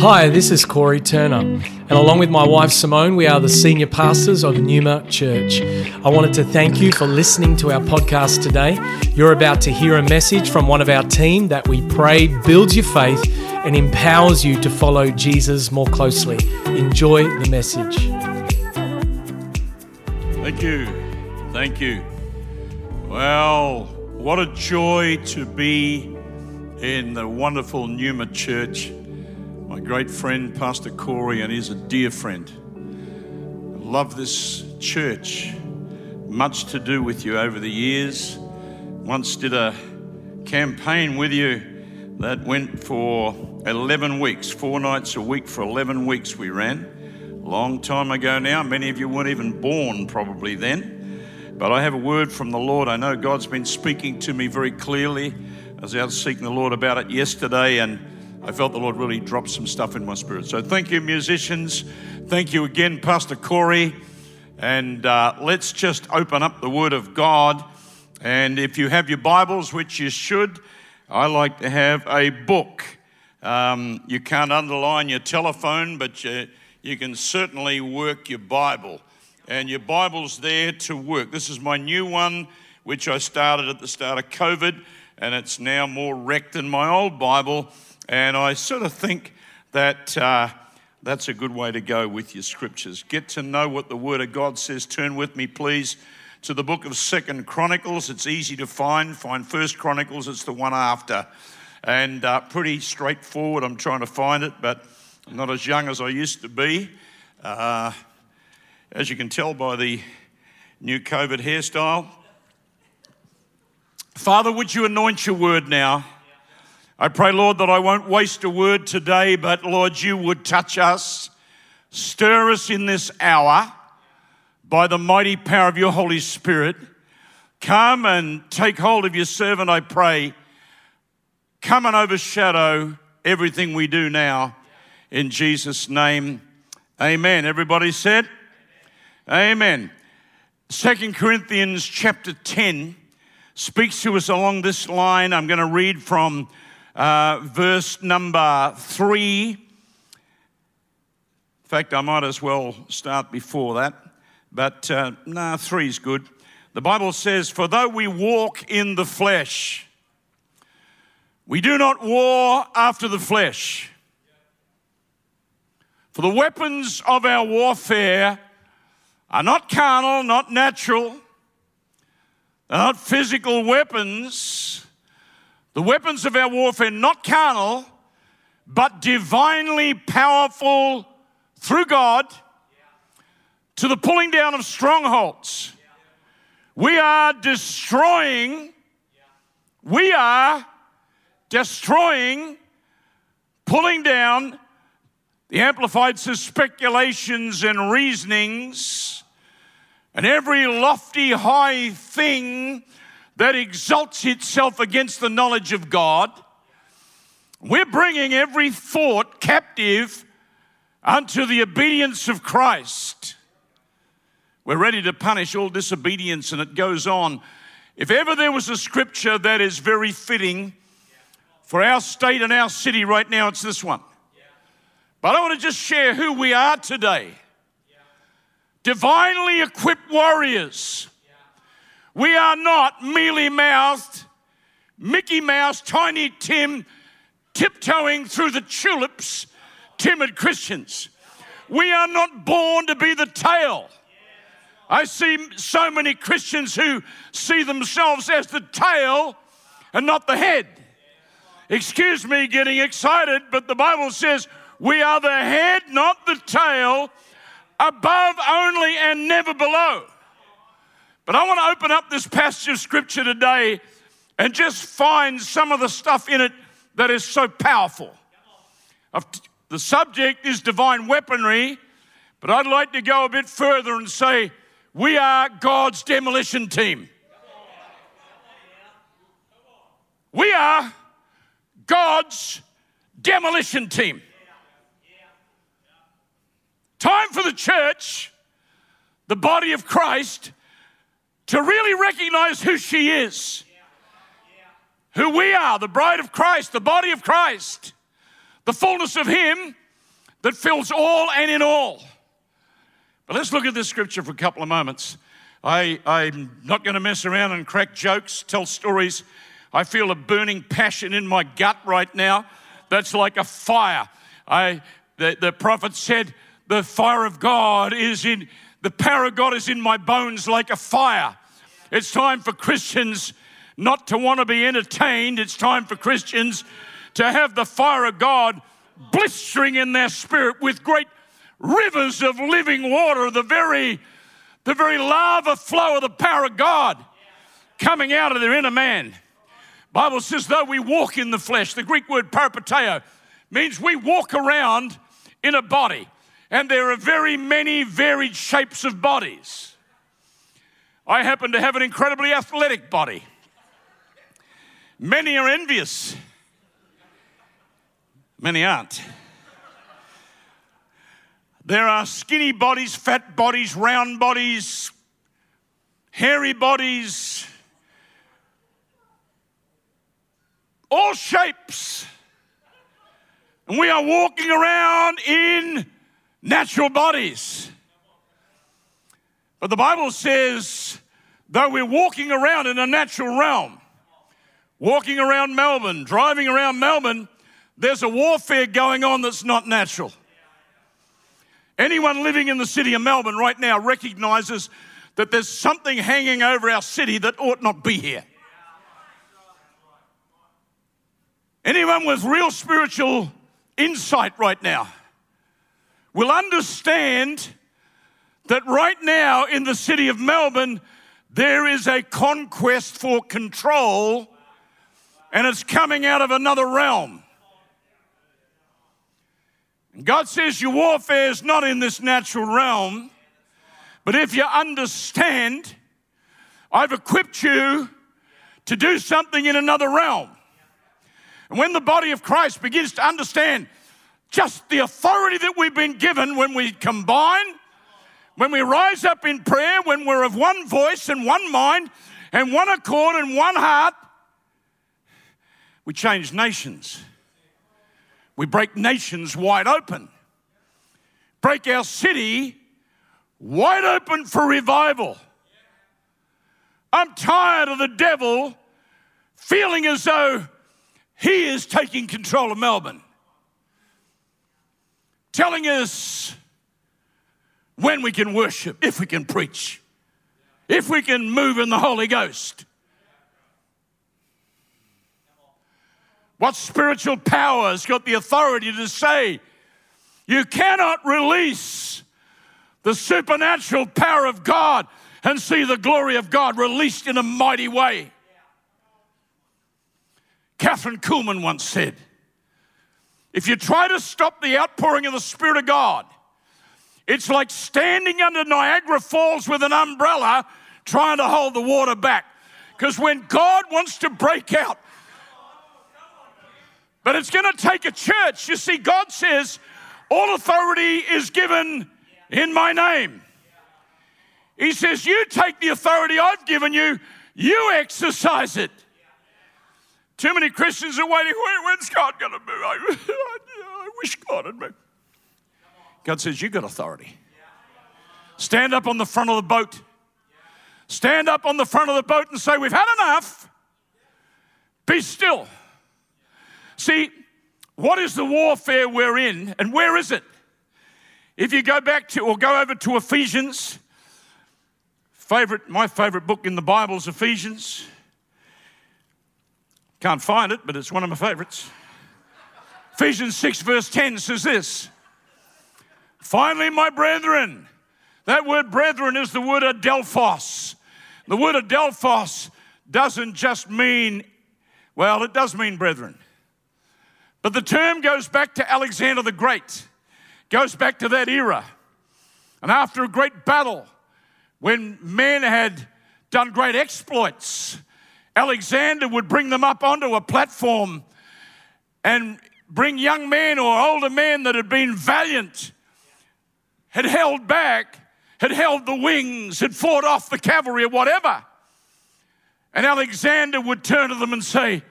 Hi, this is Corey Turner, and along with my wife Simone, we are the senior pastors of Numa Church. I wanted to thank you for listening to our podcast today. You're about to hear a message from one of our team that we pray builds your faith and empowers you to follow Jesus more closely. Enjoy the message. Thank you. Thank you. Well, what a joy to be in the wonderful Numa Church. My great friend, Pastor Corey, and he's a dear friend. I love this church. Much to do with you over the years. Once did a campaign with you that went for 11 weeks, four nights a week for 11 weeks we ran. Long time ago now. Many of you weren't even born probably then. But I have a word from the Lord. I know God's been speaking to me very clearly. I was out seeking the Lord about it yesterday and I felt the Lord really dropped some stuff in my spirit. So thank you, musicians. Thank you again, Pastor Corey. And uh, let's just open up the Word of God. And if you have your Bibles, which you should, I like to have a book. Um, you can't underline your telephone, but you, you can certainly work your Bible. And your Bible's there to work. This is my new one, which I started at the start of COVID, and it's now more wrecked than my old Bible. And I sort of think that uh, that's a good way to go with your scriptures. Get to know what the Word of God says. Turn with me, please, to the book of Second Chronicles. It's easy to find. Find First Chronicles. It's the one after, and uh, pretty straightforward. I'm trying to find it, but I'm not as young as I used to be. Uh, as you can tell by the new COVID hairstyle. Father, would you anoint your word now? I pray, Lord, that I won't waste a word today, but Lord, you would touch us, stir us in this hour by the mighty power of your Holy Spirit. Come and take hold of your servant, I pray. Come and overshadow everything we do now. In Jesus' name, amen. Everybody said? Amen. Second Corinthians chapter 10 speaks to us along this line. I'm going to read from uh, verse number 3. In fact, I might as well start before that, but uh, nah, 3 is good. The Bible says, For though we walk in the flesh, we do not war after the flesh. For the weapons of our warfare are not carnal, not natural, they're not physical weapons. The weapons of our warfare, not carnal, but divinely powerful through God to the pulling down of strongholds. We are destroying, we are destroying, pulling down the amplified says speculations and reasonings, and every lofty high thing that exalts itself against the knowledge of God. We're bringing every thought captive unto the obedience of Christ. We're ready to punish all disobedience, and it goes on. If ever there was a scripture that is very fitting for our state and our city right now, it's this one. But I want to just share who we are today. Divinely equipped warriors. We are not mealy mouthed, Mickey Mouse, Tiny Tim, tiptoeing through the tulips, timid Christians. We are not born to be the tail. I see so many Christians who see themselves as the tail and not the head. Excuse me getting excited, but the Bible says we are the head, not the tail, above only and never below. But I want to open up this passage of scripture today and just find some of the stuff in it that is so powerful. The subject is divine weaponry, but I'd like to go a bit further and say we are God's demolition team. We are God's demolition team. Time for the church, the body of Christ, to really recognize who she is. Who we are, the bride of Christ, the body of Christ, the fullness of Him, that fills all and in all. But let's look at this scripture for a couple of moments. I, I'm not going to mess around and crack jokes, tell stories. I feel a burning passion in my gut right now that's like a fire. I, the, the prophet said, The fire of God is in, the power of God is in my bones like a fire. It's time for Christians not to want to be entertained. It's time for Christians to have the fire of God blistering in their spirit with great rivers of living water, the very, the very lava flow of the power of God coming out of their inner man. Bible says, though we walk in the flesh, the Greek word peripateo means we walk around in a body, and there are very many varied shapes of bodies. I happen to have an incredibly athletic body. Many are envious, many aren't. There are skinny bodies, fat bodies, round bodies, hairy bodies, all shapes. And we are walking around in natural bodies. But the Bible says, though we're walking around in a natural realm, walking around Melbourne, driving around Melbourne, there's a warfare going on that's not natural. Anyone living in the city of Melbourne right now recognizes that there's something hanging over our city that ought not be here. Anyone with real spiritual insight right now will understand that right now in the city of Melbourne, there is a conquest for control and it's coming out of another realm. God says your warfare is not in this natural realm, but if you understand, I've equipped you to do something in another realm. And when the body of Christ begins to understand just the authority that we've been given when we combine, when we rise up in prayer, when we're of one voice and one mind and one accord and one heart, we change nations. We break nations wide open, break our city wide open for revival. I'm tired of the devil feeling as though he is taking control of Melbourne, telling us when we can worship, if we can preach, if we can move in the Holy Ghost. What spiritual power has got the authority to say, you cannot release the supernatural power of God and see the glory of God released in a mighty way? Kathryn Kuhlman once said, if you try to stop the outpouring of the Spirit of God, it's like standing under Niagara Falls with an umbrella trying to hold the water back. Because when God wants to break out, but it's going to take a church. You see, God says, All authority is given in my name. He says, You take the authority I've given you, you exercise it. Too many Christians are waiting. When's God going to move? I, I wish God had moved. God says, You got authority. Stand up on the front of the boat. Stand up on the front of the boat and say, We've had enough. Be still. See, what is the warfare we're in and where is it? If you go back to or go over to Ephesians, favorite, my favorite book in the Bible is Ephesians. Can't find it, but it's one of my favorites. Ephesians 6, verse 10 says this Finally, my brethren, that word brethren is the word adelphos. The word adelphos doesn't just mean, well, it does mean brethren. But the term goes back to Alexander the Great, goes back to that era. And after a great battle, when men had done great exploits, Alexander would bring them up onto a platform and bring young men or older men that had been valiant, had held back, had held the wings, had fought off the cavalry or whatever. And Alexander would turn to them and say,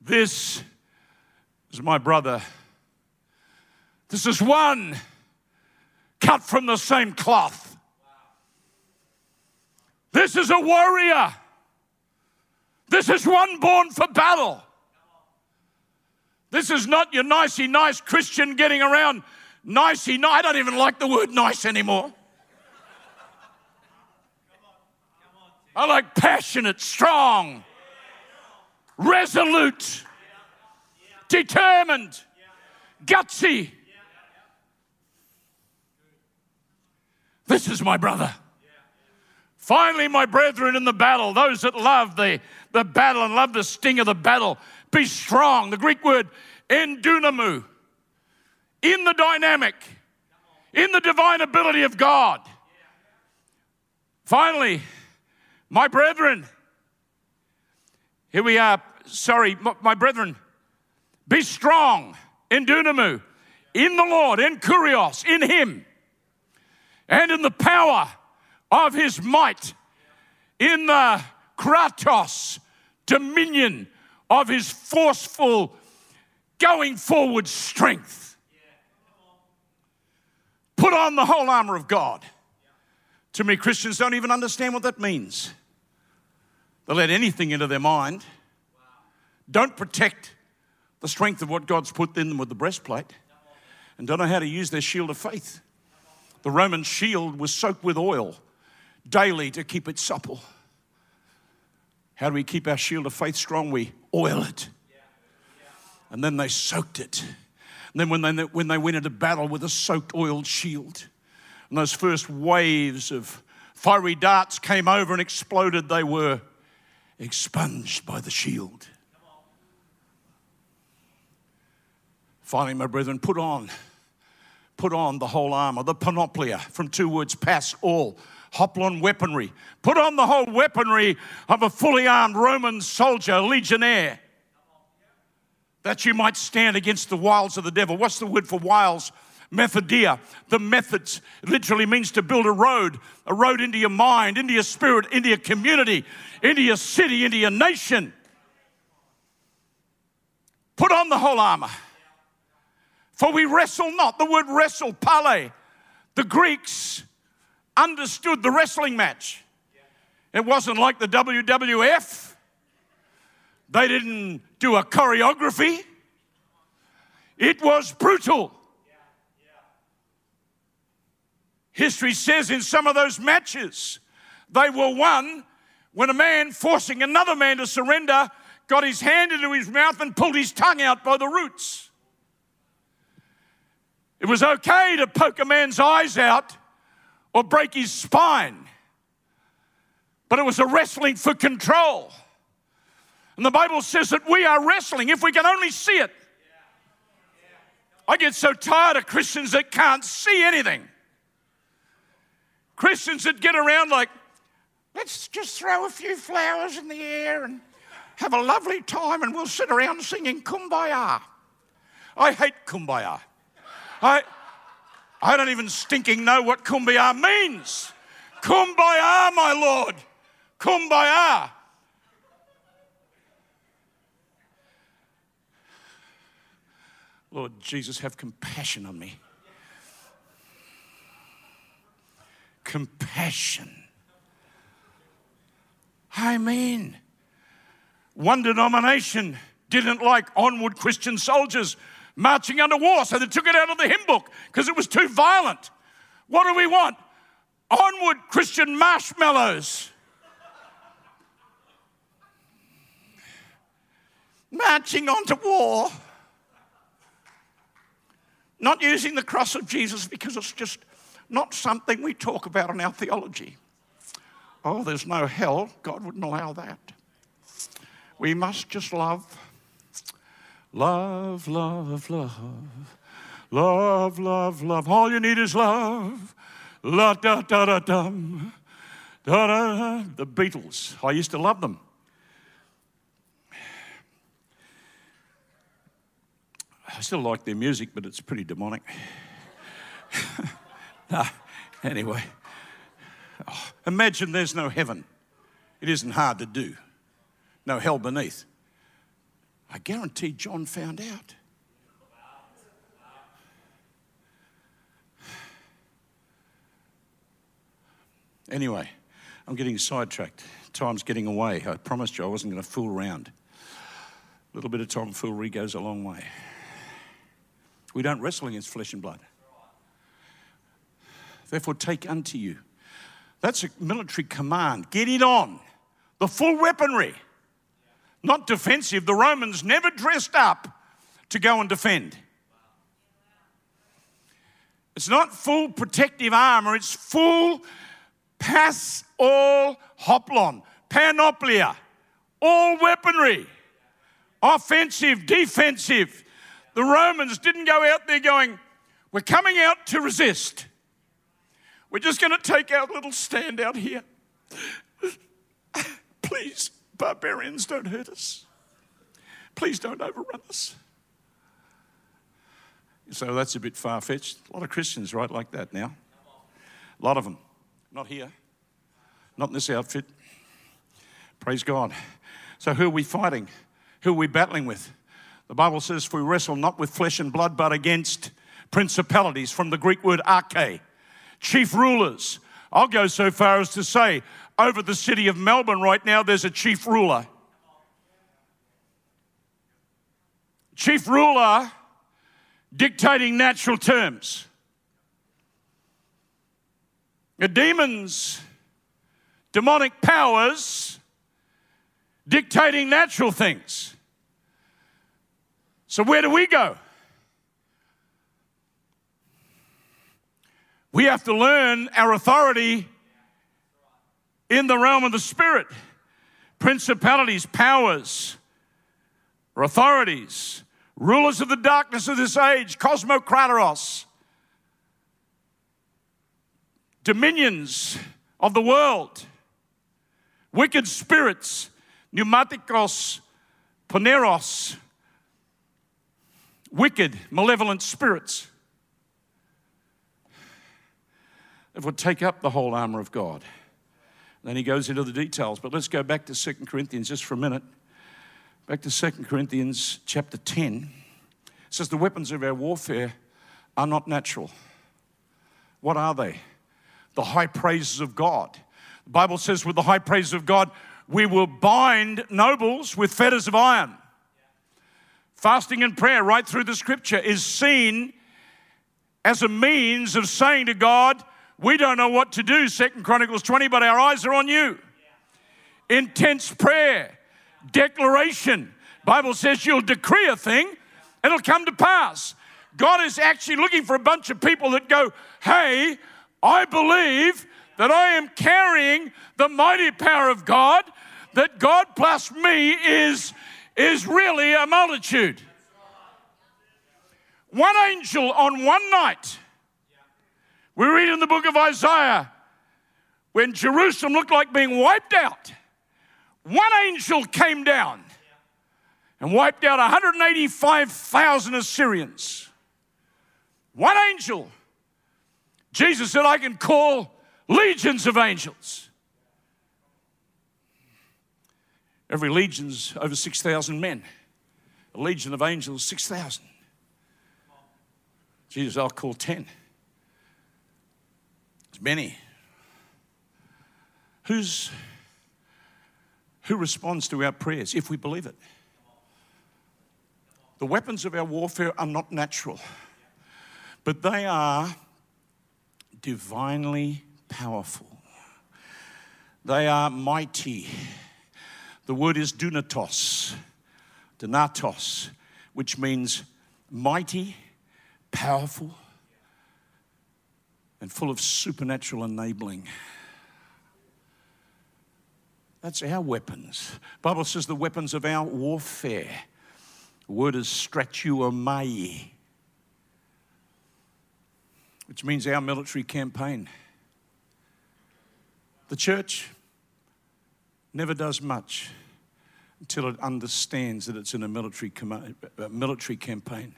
This is my brother. This is one cut from the same cloth. This is a warrior. This is one born for battle. This is not your nicey nice Christian getting around nicey nice. I don't even like the word nice anymore. I like passionate, strong, resolute, determined, gutsy. This is my brother. Finally, my brethren in the battle, those that love the, the battle and love the sting of the battle, be strong. The Greek word endunamu, in the dynamic, in the divine ability of God. Finally, my brethren, here we are. Sorry, my brethren, be strong in dunamu, in the Lord, in kurios, in Him, and in the power of His might, in the kratos, dominion of His forceful, going forward strength. Put on the whole armor of God. To me, Christians don't even understand what that means. They let anything into their mind. Don't protect the strength of what God's put in them with the breastplate. And don't know how to use their shield of faith. The Roman shield was soaked with oil daily to keep it supple. How do we keep our shield of faith strong? We oil it. And then they soaked it. And then when they, when they went into battle with a soaked oiled shield, and those first waves of fiery darts came over and exploded, they were expunged by the shield. Finally, my brethren, put on, put on the whole armor, the panoplia, from two words, pass, all, hoplon weaponry. Put on the whole weaponry of a fully armed Roman soldier, legionnaire, that you might stand against the wiles of the devil. What's the word for wiles? Methodia, the methods, literally means to build a road, a road into your mind, into your spirit, into your community, into your city, into your nation. Put on the whole armor. For we wrestle not. The word wrestle, pale. The Greeks understood the wrestling match. It wasn't like the WWF. They didn't do a choreography. It was brutal. History says in some of those matches, they were won when a man forcing another man to surrender got his hand into his mouth and pulled his tongue out by the roots. It was okay to poke a man's eyes out or break his spine, but it was a wrestling for control. And the Bible says that we are wrestling if we can only see it. I get so tired of Christians that can't see anything. Christians that get around like, let's just throw a few flowers in the air and have a lovely time and we'll sit around singing kumbaya. I hate kumbaya. I, I don't even stinking know what kumbaya means. Kumbaya, my Lord. Kumbaya. Lord Jesus, have compassion on me. compassion. I mean, one denomination didn't like onward Christian soldiers marching under war, so they took it out of the hymn book because it was too violent. What do we want? Onward Christian marshmallows. Marching on to war. Not using the cross of Jesus because it's just not something we talk about in our theology. Oh, there's no hell. God wouldn't allow that. We must just love. Love, love, love. Love, love, love. All you need is love. La da da da dum. Da da. The Beatles. I used to love them. I still like their music, but it's pretty demonic. Anyway. Oh, imagine there's no heaven. It isn't hard to do. No hell beneath. I guarantee John found out. Anyway, I'm getting sidetracked. Time's getting away. I promised you I wasn't going to fool around. A little bit of tomfoolery goes a long way. We don't wrestle against flesh and blood. Therefore, take unto you. That's a military command. Get it on. The full weaponry. Not defensive. The Romans never dressed up to go and defend. It's not full protective armor, it's full pass all hoplon, panoplia, all weaponry, offensive, defensive. The Romans didn't go out there going, We're coming out to resist. We're just going to take our little stand out here. Please, barbarians, don't hurt us. Please don't overrun us. So that's a bit far fetched. A lot of Christians right like that now. A lot of them. Not here. Not in this outfit. Praise God. So who are we fighting? Who are we battling with? The Bible says, we wrestle not with flesh and blood, but against principalities, from the Greek word arche, chief rulers. I'll go so far as to say, over the city of Melbourne right now, there's a chief ruler. Chief ruler dictating natural terms. The demons, demonic powers dictating natural things. So, where do we go? We have to learn our authority in the realm of the spirit. Principalities, powers, or authorities rulers of the darkness of this age, cosmokratoros, dominions of the world, wicked spirits, pneumatikos, poneros, wicked, malevolent spirits that would take up the whole armor of God. Then he goes into the details, but let's go back to 2 Corinthians just for a minute. Back to 2 Corinthians chapter 10. It says, The weapons of our warfare are not natural. What are they? The high praises of God. The Bible says, with the high praises of God, we will bind nobles with fetters of iron. Fasting and prayer, right through the scripture, is seen as a means of saying to God, We don't know what to do, Second Chronicles 20, but our eyes are on you. Intense prayer declaration. Bible says you'll decree a thing, it'll come to pass. God is actually looking for a bunch of people that go, "Hey, I believe that I am carrying the mighty power of God, that God plus me is is really a multitude." One angel on one night. We read in the book of Isaiah when Jerusalem looked like being wiped out one angel came down and wiped out 185,000 Assyrians. One angel. Jesus said, I can call legions of angels. Every legion's over 6,000 men. A legion of angels, 6,000. Jesus, I'll call 10. It's many. Who's who responds to our prayers if we believe it. The weapons of our warfare are not natural, but they are divinely powerful. They are mighty. The word is dunatos, dunatos, which means mighty, powerful, and full of supernatural enabling. That's our weapons. Bible says the weapons of our warfare. Word is stratuomai, which means our military campaign. The church never does much until it understands that it's in a military, com- a military campaign.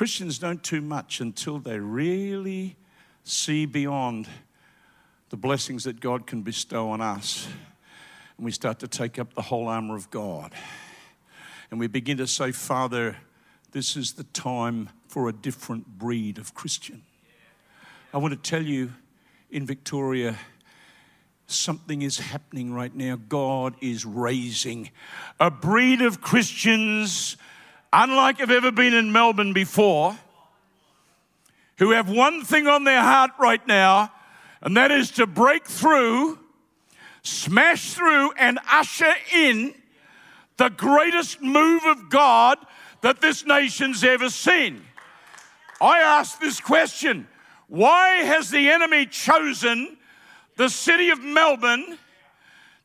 Christians don't do much until they really see beyond the blessings that God can bestow on us. And we start to take up the whole armor of God. And we begin to say, Father, this is the time for a different breed of Christian. I want to tell you in Victoria, something is happening right now. God is raising a breed of Christians, unlike I've ever been in Melbourne before, who have one thing on their heart right now, and that is to break through, smash through, and usher in the greatest move of God that this nation's ever seen. I ask this question why has the enemy chosen the city of Melbourne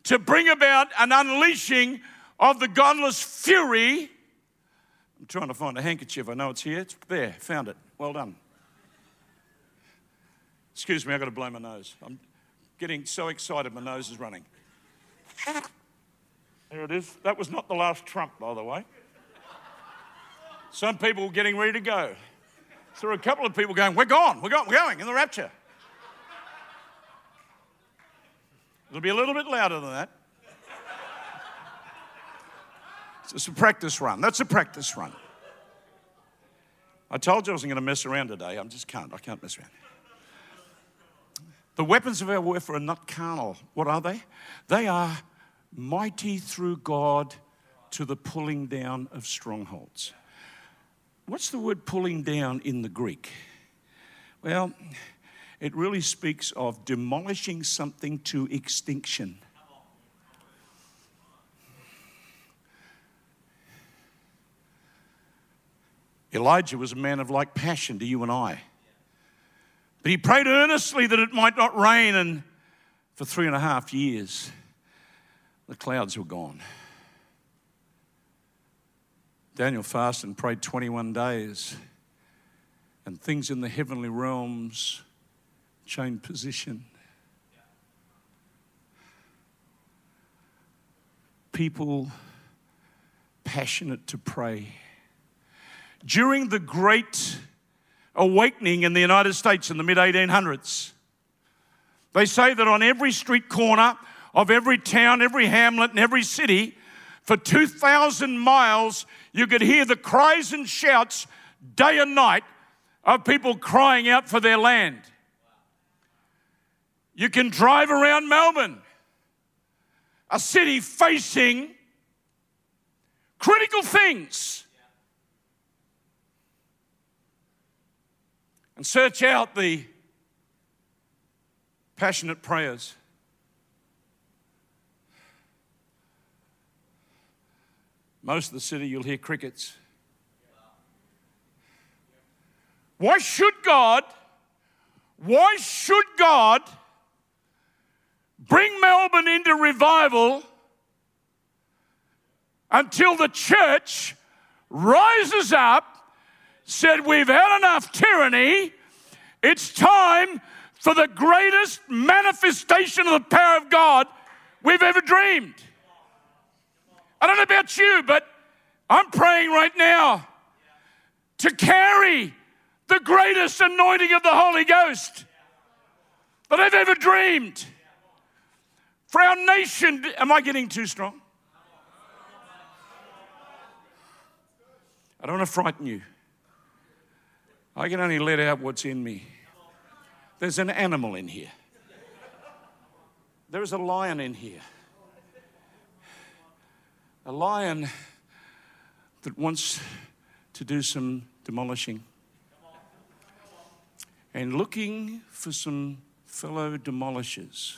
to bring about an unleashing of the godless fury? I'm trying to find a handkerchief. I know it's here. It's there. Found it. Well done. Excuse me, I've got to blow my nose. I'm getting so excited, my nose is running. There it is. That was not the last Trump, by the way. Some people were getting ready to go. So there were a couple of people going, We're gone, we're gone, we're going in the rapture. It'll be a little bit louder than that. It's a practice run. That's a practice run. I told you I wasn't going to mess around today. I just can't. I can't mess around. The weapons of our warfare are not carnal. What are they? They are mighty through God to the pulling down of strongholds. What's the word pulling down in the Greek? Well, it really speaks of demolishing something to extinction. Elijah was a man of like passion to you and I. But he prayed earnestly that it might not rain, and for three and a half years, the clouds were gone. Daniel fasted and prayed 21 days, and things in the heavenly realms changed position. People passionate to pray. During the great awakening in the United States in the mid 1800s. They say that on every street corner of every town, every hamlet, and every city, for 2,000 miles, you could hear the cries and shouts day and night of people crying out for their land. You can drive around Melbourne, a city facing critical things and search out the passionate prayers. Most of the city, you'll hear crickets. Why should God, why should God bring Melbourne into revival until the church rises up said, We've had enough tyranny. It's time for the greatest manifestation of the power of God we've ever dreamed. I don't know about you, but I'm praying right now to carry the greatest anointing of the Holy Ghost that I've ever dreamed. For our nation, am I getting too strong? I don't want to frighten you. I can only let out what's in me. There's an animal in here. There is a lion in here. A lion that wants to do some demolishing and looking for some fellow demolishers.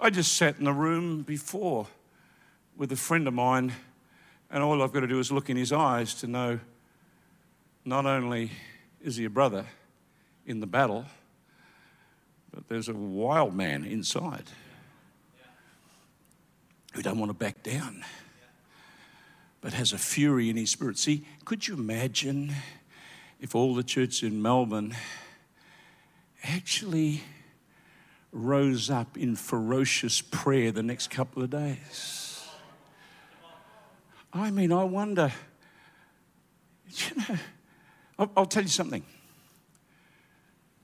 I just sat in the room before with a friend of mine, and all I've got to do is look in his eyes to know not only is your brother in the battle, but there's a wild man inside who don't want to back down, but has a fury in his spirit. See, could you imagine if all the churches in Melbourne actually rose up in ferocious prayer the next couple of days? I mean, I wonder, you know, I'll, I'll tell you something.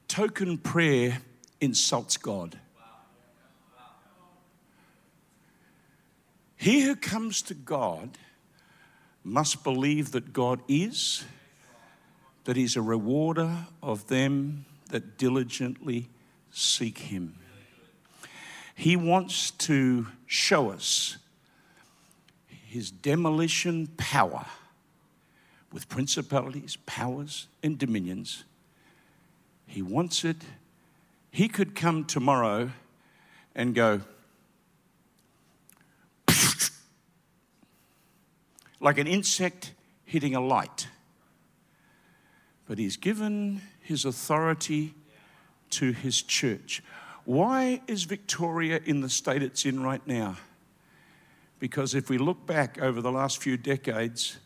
Token prayer insults God. He who comes to God must believe that God is, that He's a rewarder of them that diligently seek him. He wants to show us his demolition power with principalities, powers, and dominions. He wants it. He could come tomorrow and go, like an insect hitting a light. But he's given his authority to his church. Why is Victoria in the state it's in right now? Because if we look back over the last few decades,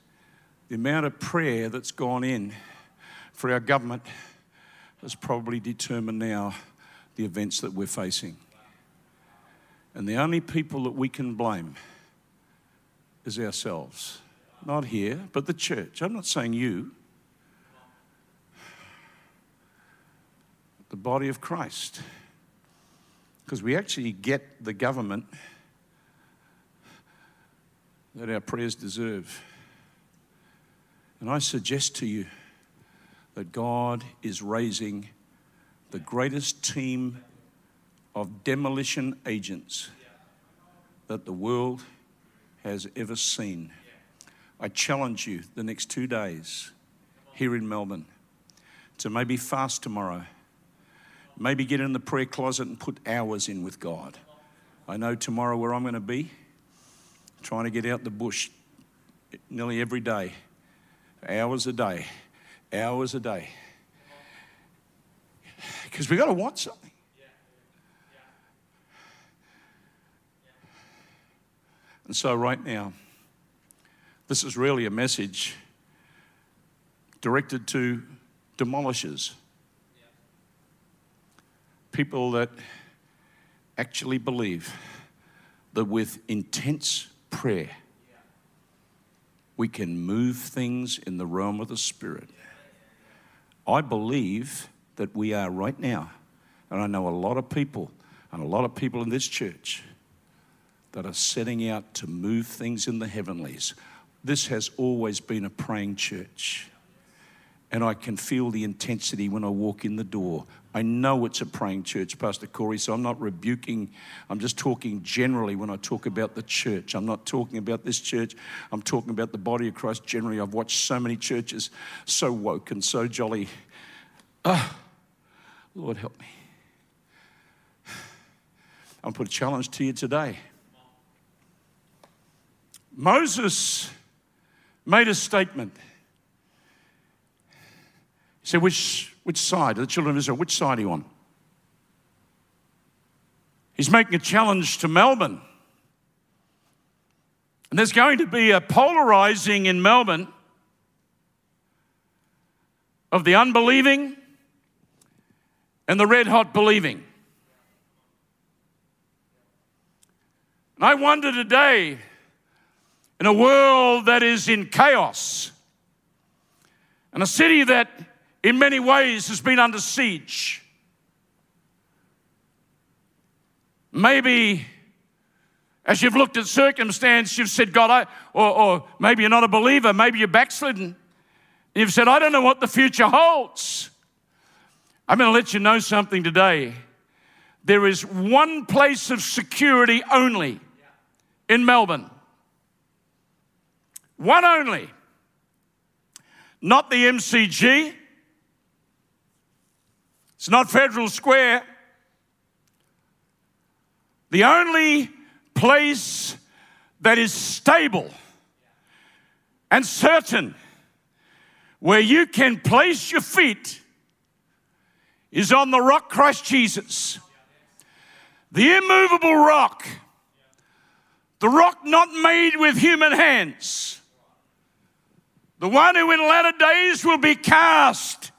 the amount of prayer that's gone in for our government has probably determined now the events that we're facing. And the only people that we can blame is ourselves. Not here, but the church. I'm not saying you. The body of Christ because we actually get the government that our prayers deserve. And I suggest to you that God is raising the greatest team of demolition agents that the world has ever seen. I challenge you the next two days here in Melbourne to maybe fast tomorrow Maybe get in the prayer closet and put hours in with God. I know tomorrow where I'm going to be, trying to get out the bush nearly every day, hours a day, hours a day. Because we've got to want something. And so, right now, this is really a message directed to demolishers people that actually believe that with intense prayer, we can move things in the realm of the Spirit. I believe that we are right now, and I know a lot of people, and a lot of people in this church that are setting out to move things in the heavenlies. This has always been a praying church and I can feel the intensity when I walk in the door. I know it's a praying church, Pastor Corey, so I'm not rebuking. I'm just talking generally when I talk about the church. I'm not talking about this church. I'm talking about the body of Christ generally. I've watched so many churches so woke and so jolly. Ah, Lord, help me. I'll put a challenge to you today. Moses made a statement. He said, which, which side, are the children of Israel, which side are you on? He's making a challenge to Melbourne. And there's going to be a polarizing in Melbourne of the unbelieving and the red hot believing. And I wonder today, in a world that is in chaos, and a city that in many ways has been under siege. Maybe as you've looked at circumstance, you've said, God, I, or, or maybe you're not a believer, maybe you're backslidden. You've said, I don't know what the future holds. I'm going to let you know something today. There is one place of security only in Melbourne. One only. Not the MCG, it's not Federal Square. The only place that is stable and certain where you can place your feet is on the rock Christ Jesus. The immovable rock. The rock not made with human hands. The one who in latter days will be cast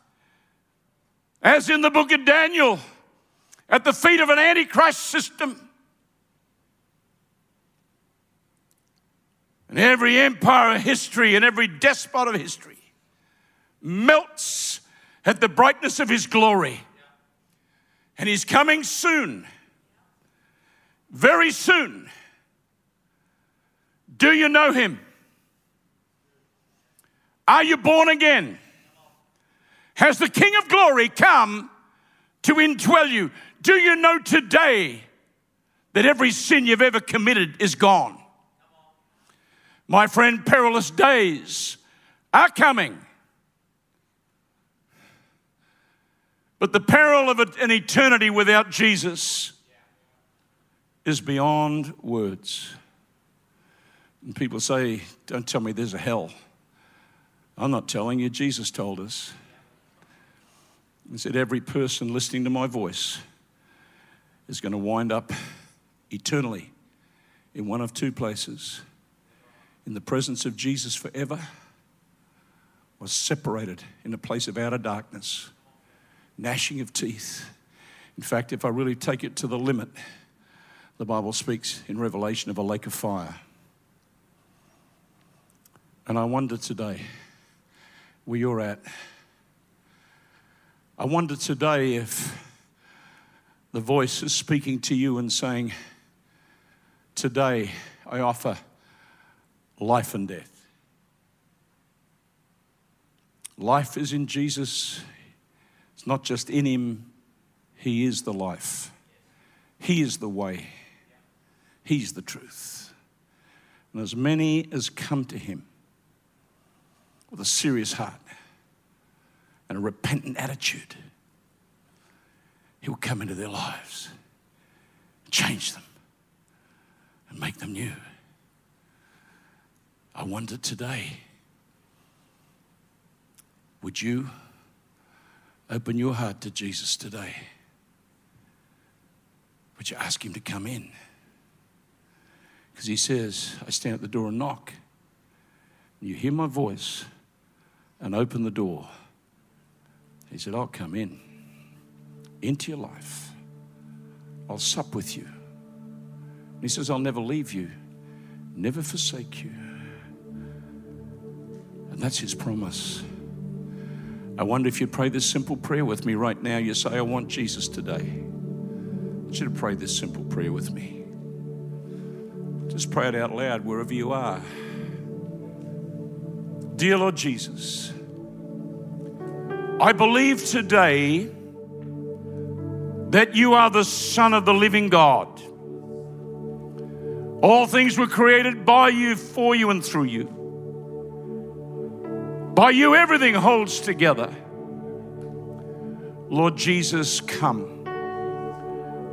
as in the book of Daniel, at the feet of an antichrist system. And every empire of history and every despot of history melts at the brightness of his glory. And he's coming soon, very soon. Do you know him? Are you born again? Has the King of glory come to indwell you. Do you know today that every sin you've ever committed is gone? My friend, perilous days are coming. But the peril of an eternity without Jesus is beyond words. And people say, Don't tell me there's a hell. I'm not telling you, Jesus told us. He said, Every person listening to my voice is going to wind up eternally in one of two places in the presence of Jesus forever or separated in a place of outer darkness gnashing of teeth. In fact, if I really take it to the limit, the Bible speaks in Revelation of a lake of fire. And I wonder today where you're at. I wonder today if the voice is speaking to you and saying, Today I offer life and death. Life is in Jesus it's not just in him, he is the life, he is the way, he's the truth. And as many as come to him with a serious heart and a repentant attitude, he'll come into their lives, change them, and make them new. I wonder today, would you? Open your heart to Jesus today. Would you ask Him to come in? Because He says, I stand at the door and knock. You hear my voice and open the door. He said, I'll come in into your life. I'll sup with you. And he says, I'll never leave you, never forsake you. And that's his promise. I wonder if you'd pray this simple prayer with me right now. You say, I want Jesus today. I want you to pray this simple prayer with me. Just pray it out loud wherever you are. Dear Lord Jesus, I believe today that you are the Son of the living God. All things were created by you, for you, and through you. By you, everything holds together. Lord Jesus, come.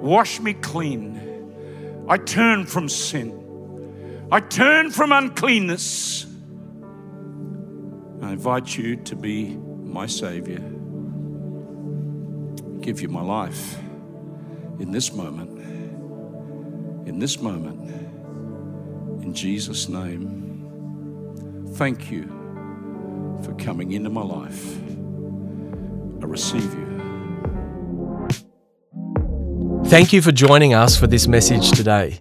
Wash me clean. I turn from sin. I turn from uncleanness. I invite you to be my Savior. Give you my life in this moment. In this moment. In Jesus' name. Thank you for coming into my life. I receive you. Thank you for joining us for this message today.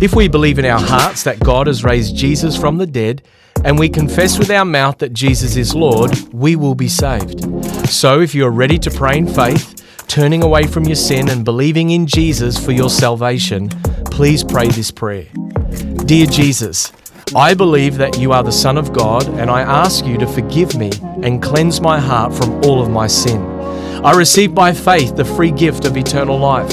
If we believe in our hearts that God has raised Jesus from the dead, and we confess with our mouth that Jesus is Lord, we will be saved. So if you are ready to pray in faith, turning away from your sin and believing in Jesus for your salvation, please pray this prayer. Dear Jesus, I believe that you are the Son of God, and I ask you to forgive me and cleanse my heart from all of my sin. I receive by faith the free gift of eternal life,